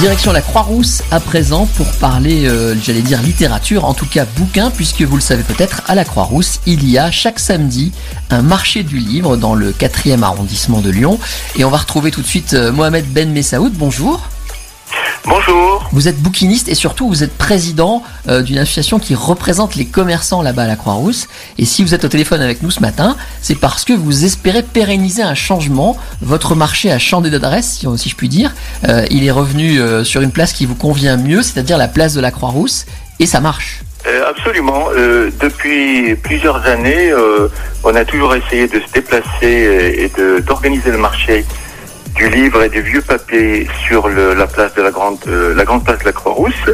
Direction la Croix-Rousse à présent pour parler, euh, j'allais dire littérature, en tout cas bouquin, puisque vous le savez peut-être, à la Croix-Rousse, il y a chaque samedi un marché du livre dans le 4e arrondissement de Lyon. Et on va retrouver tout de suite euh, Mohamed Ben Messaoud. Bonjour. Bonjour. Vous êtes bouquiniste et surtout vous êtes président euh, d'une association qui représente les commerçants là-bas à la Croix-Rousse. Et si vous êtes au téléphone avec nous ce matin, c'est parce que vous espérez pérenniser un changement. Votre marché a changé d'adresse, si, si je puis dire. Euh, il est revenu euh, sur une place qui vous convient mieux, c'est-à-dire la place de la Croix-Rousse, et ça marche. Absolument. Depuis plusieurs années, on a toujours essayé de se déplacer et d'organiser le marché du livre et du vieux papier sur la place de la grande, euh, la grande place de la Croix-Rousse.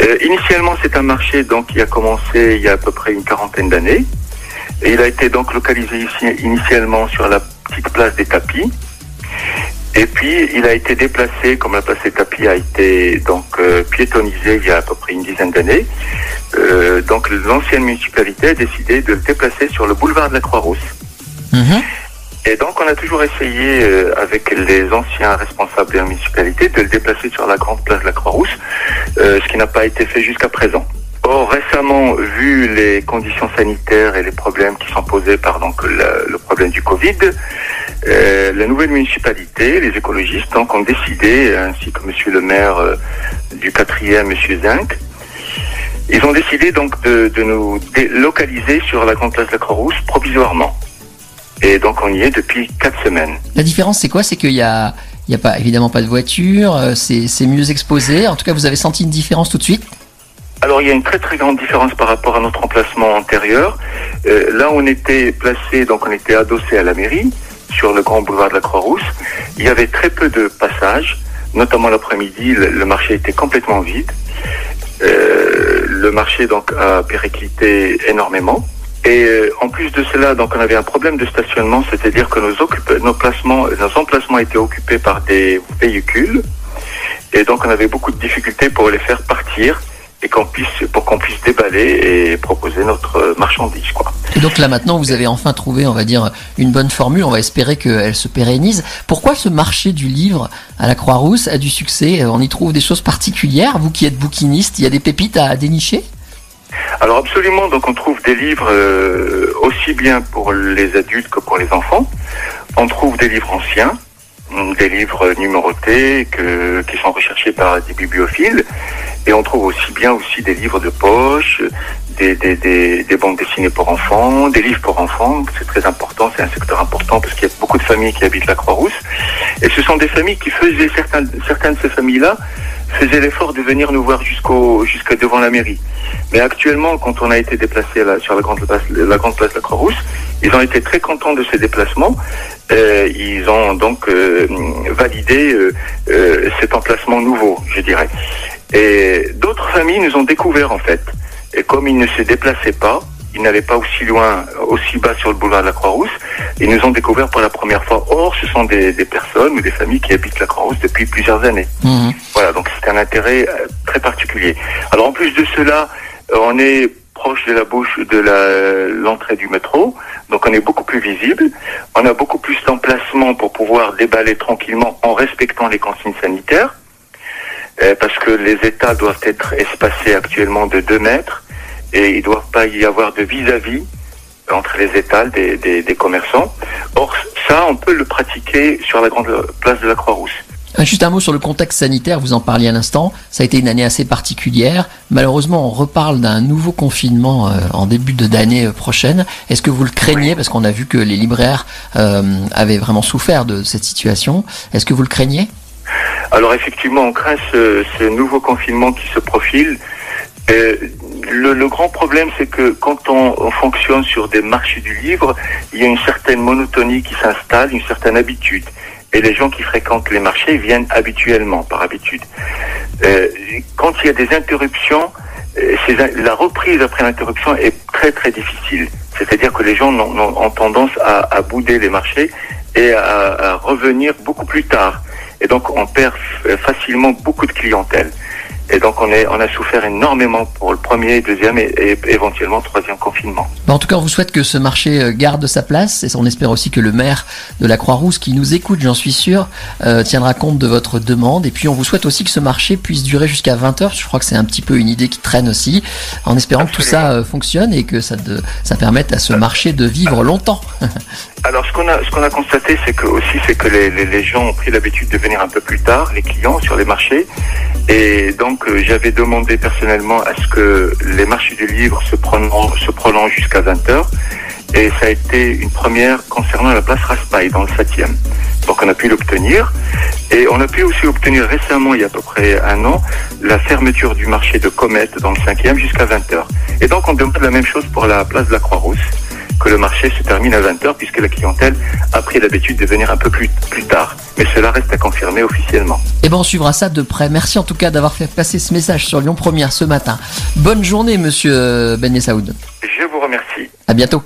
Euh, initialement, c'est un marché donc qui a commencé il y a à peu près une quarantaine d'années. Et il a été donc localisé ici initialement sur la petite place des tapis. Et puis, il a été déplacé, comme la place des tapis a été donc euh, piétonnisée il y a à peu près une dizaine d'années. Euh, donc, l'ancienne municipalité a décidé de le déplacer sur le boulevard de la Croix-Rousse. Mhm. Et donc, on a toujours essayé, euh, avec les anciens responsables de la municipalité, de le déplacer sur la grande place de la Croix-Rousse, euh, ce qui n'a pas été fait jusqu'à présent. Or, récemment, vu les conditions sanitaires et les problèmes qui sont posés par donc le, problème du Covid, euh, la nouvelle municipalité, les écologistes, donc, ont décidé, ainsi que Monsieur le maire euh, du quatrième, Monsieur Zinc, ils ont décidé donc de, de nous délocaliser sur la grande place de la Croix-Rousse provisoirement. Et donc on y est depuis quatre semaines. La différence, c'est quoi? C'est qu'il y a, il y a pas, évidemment pas de voiture, euh, c'est c'est mieux exposé. En tout cas, vous avez senti une différence tout de suite? Alors il y a une très très grande différence par rapport à notre emplacement antérieur. Euh, là on était placé, donc on était adossé à la mairie, sur le grand boulevard de la Croix-Rousse. Il y avait très peu de passages, notamment l'après-midi, le, le marché était complètement vide. Euh, le marché donc a périclité énormément. Et euh, en plus de cela, donc on avait un problème de stationnement, c'est-à-dire que nos, nos, placements, nos emplacements étaient occupés par des véhicules, et donc on avait beaucoup de difficultés pour les faire partir et qu'on puisse, pour qu'on puisse déballer et proposer notre marchandise, quoi. Et donc là maintenant, vous avez enfin trouvé, on va dire, une bonne formule. On va espérer qu'elle se pérennise. Pourquoi ce marché du livre à la Croix-Rousse a du succès? On y trouve des choses particulières. Vous qui êtes bouquiniste, il y a des pépites à dénicher? Alors absolument, donc on trouve des livres euh, aussi bien pour les adultes que pour les enfants. On trouve des livres anciens, hum, des livres numérotés que, qui sont recherchés par des bibliophiles, et on trouve aussi bien aussi des livres de poche, des, des, des, des bandes dessinées pour enfants, des livres pour enfants. C'est très important, c'est un secteur important parce qu'il y a beaucoup de familles qui habitent la Croix-Rousse, et ce sont des familles qui faisaient certains, certaines de ces familles-là faisaient l'effort de venir nous voir jusqu'au jusqu'à devant la mairie. Mais actuellement, quand on a été déplacé sur la grande place, la grande place de la Croix-Rousse, ils ont été très contents de ces déplacements. Euh, ils ont donc euh, validé euh, cet emplacement nouveau, je dirais. Et d'autres familles nous ont découvert en fait. Et comme ils ne se déplaçaient pas, ils n'allaient pas aussi loin, aussi bas sur le boulevard de la Croix-Rousse, ils nous ont découvert pour la première fois. Or, ce sont des, des personnes ou des familles qui habitent la Croix-Rousse depuis plusieurs années. Mhm. Voilà, donc c'est un intérêt euh, très particulier. Alors en plus de cela, euh, on est proche de la bouche de l'entrée du métro, donc on est beaucoup plus visible. On a beaucoup plus d'emplacements pour pouvoir déballer tranquillement en respectant les consignes sanitaires, euh, parce que les états doivent être espacés actuellement de 2 mètres et il ne doit pas y avoir de vis-à-vis entre les étals des, des, des commerçants. Or, ça, on peut le pratiquer sur la grande place de la Croix-Rousse. Euh, Juste un mot sur le contexte sanitaire, vous en parliez à l'instant. Ça a été une année assez particulière. Malheureusement, on reparle d'un nouveau confinement euh, en début de- d'année euh, prochaine. Est-ce que vous le craignez? Parce qu'on a vu que les libraires euh, avaient vraiment souffert de cette situation. Est-ce que vous le craignez? Alors effectivement, on craint ce, ce nouveau confinement qui se profile. Euh, le, grand problème, c'est que quand on, on fonctionne sur des marchés du livre, il y a une certaine monotonie qui s'installe, une certaine habitude. Et les gens qui fréquentent les marchés viennent habituellement, par habitude. Euh, quand il y a des interruptions, euh, la reprise après l'interruption est très très difficile. C'est-à-dire que les gens ont tendance à, à bouder les marchés et à, à revenir beaucoup plus tard. Et donc on perd euh, facilement beaucoup de clientèle. Et donc on, est, on a souffert énormément pour le premier, deuxième et, et éventuellement troisième confinement. en tout cas, on vous souhaite que ce marché euh, garde sa place et on espère aussi que le maire de la Croix-Rousse, qui nous écoute, j'en suis sûr, euh, tiendra compte de votre demande. Et puis on vous souhaite aussi que ce marché puisse durer jusqu'à 20h. Je crois que c'est un petit peu une idée qui traîne aussi, en espérant que tout ça euh, fonctionne et que ça, de, ça permette à ce marché de vivre longtemps. Alors ce qu'on a ce qu'on a constaté c'est que aussi c'est que les, les, gens ont pris l'habitude de venir un peu plus tard, les clients sur les marchés. Et donc euh, j'avais demandé personnellement à ce que les marchés du livre se prolongent, se prolongent jusqu'à 20h. Et ça a été une première concernant la place Raspail dans le 7e. Donc on a pu l'obtenir. Et on a pu aussi obtenir récemment, il y a à peu près un an, la fermeture du marché de Comète dans le 5e jusqu'à 20h. Et donc on demande la même chose pour la place de la Croix-Rousse que le marché se termine à 20h puisque la clientèle a pris l'habitude de venir un peu plus, plus tard. Mais cela reste à confirmer officiellement. Et eh ben on suivra ça de près. Merci en tout cas d'avoir fait passer ce message sur Lyon Première ce matin. Bonne journée monsieur Ben Saoud. Je vous remercie. À bientôt.